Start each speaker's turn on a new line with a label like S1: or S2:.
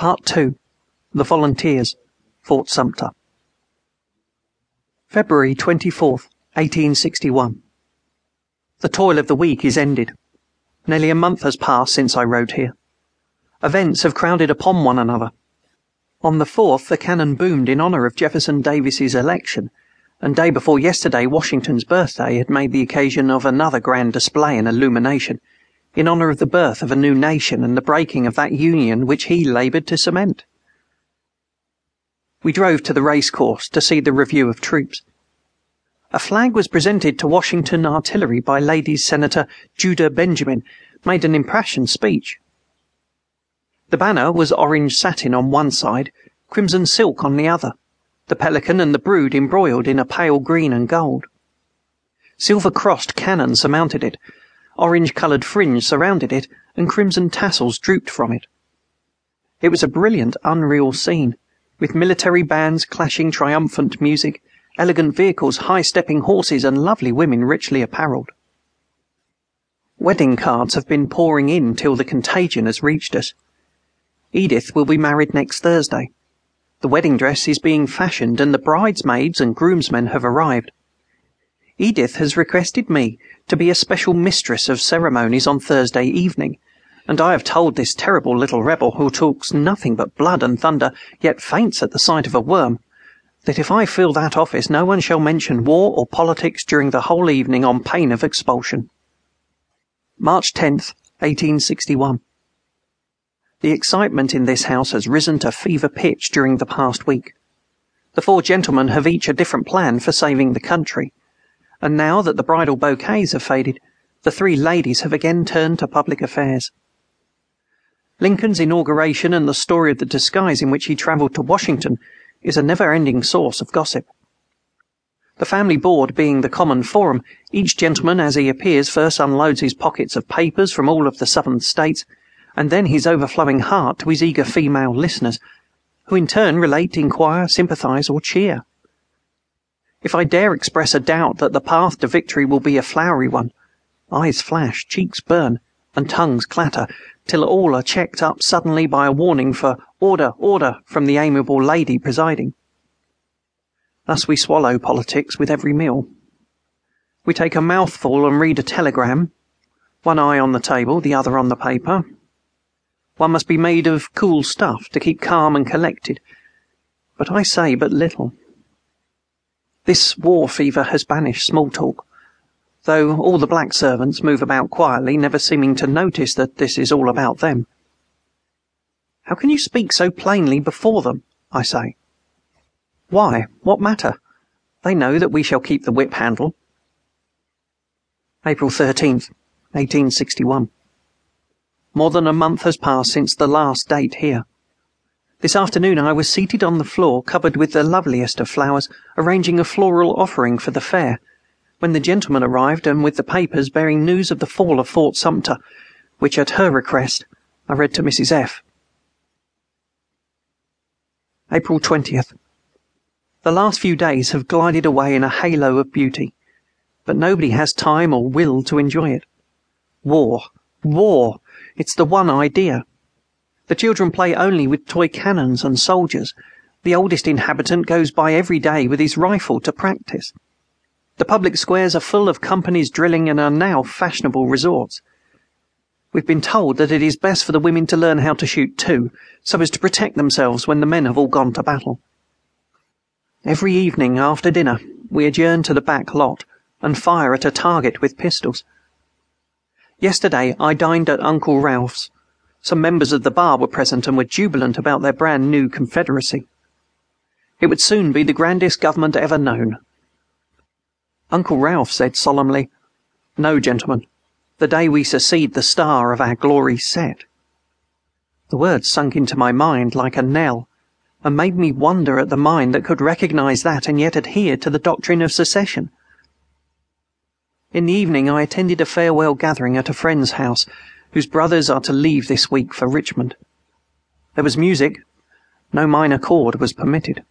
S1: Part II The Volunteers Fort Sumter February 24th, 1861. The toil of the week is ended. Nearly a month has passed since I wrote here. Events have crowded upon one another. On the fourth the cannon boomed in honor of Jefferson Davis's election, and day before yesterday Washington's birthday had made the occasion of another grand display and illumination, in honor of the birth of a new nation and the breaking of that union which he labored to cement. We drove to the racecourse to see the review of troops. A flag was presented to Washington artillery by Ladies Senator Judah Benjamin, made an impassioned speech. The banner was orange satin on one side, crimson silk on the other, the pelican and the brood embroidered in a pale green and gold. Silver crossed cannon surmounted it, orange colored fringe surrounded it, and crimson tassels drooped from it. It was a brilliant, unreal scene with military bands clashing triumphant music, elegant vehicles, high stepping horses, and lovely women richly apparelled. Wedding cards have been pouring in till the contagion has reached us. Edith will be married next Thursday. The wedding dress is being fashioned, and the bridesmaids and groomsmen have arrived. Edith has requested me to be a special mistress of ceremonies on Thursday evening and I have told this terrible little rebel, who talks nothing but blood and thunder, yet faints at the sight of a worm, that if I fill that office no one shall mention war or politics during the whole evening on pain of expulsion. March 10th, 1861. The excitement in this house has risen to fever pitch during the past week. The four gentlemen have each a different plan for saving the country, and now that the bridal bouquets have faded, the three ladies have again turned to public affairs. Lincoln's inauguration and the story of the disguise in which he traveled to Washington is a never ending source of gossip. The family board being the common forum, each gentleman as he appears first unloads his pockets of papers from all of the southern states, and then his overflowing heart to his eager female listeners, who in turn relate, inquire, sympathize, or cheer. If I dare express a doubt that the path to victory will be a flowery one, eyes flash, cheeks burn, and tongues clatter, till all are checked up suddenly by a warning for order, order from the amiable lady presiding. Thus we swallow politics with every meal. We take a mouthful and read a telegram, one eye on the table, the other on the paper. One must be made of cool stuff to keep calm and collected, but I say but little. This war fever has banished small talk though all the black servants move about quietly, never seeming to notice that this is all about them. How can you speak so plainly before them? I say. Why, what matter? They know that we shall keep the whip handle. April 13th, 1861. More than a month has passed since the last date here. This afternoon I was seated on the floor, covered with the loveliest of flowers, arranging a floral offering for the fair when the gentleman arrived and with the papers bearing news of the fall of Fort Sumter, which at her request I read to Mrs. F. April 20th. The last few days have glided away in a halo of beauty, but nobody has time or will to enjoy it. War, war, it's the one idea. The children play only with toy cannons and soldiers. The oldest inhabitant goes by every day with his rifle to practice. The public squares are full of companies drilling and are now fashionable resorts. We've been told that it is best for the women to learn how to shoot too, so as to protect themselves when the men have all gone to battle. Every evening after dinner, we adjourn to the back lot and fire at a target with pistols. Yesterday I dined at Uncle Ralph's. Some members of the bar were present and were jubilant about their brand new Confederacy. It would soon be the grandest government ever known. Uncle Ralph said solemnly, No, gentlemen, the day we secede the star of our glory set. The words sunk into my mind like a knell, and made me wonder at the mind that could recognize that and yet adhere to the doctrine of secession. In the evening I attended a farewell gathering at a friend's house, whose brothers are to leave this week for Richmond. There was music. No minor chord was permitted.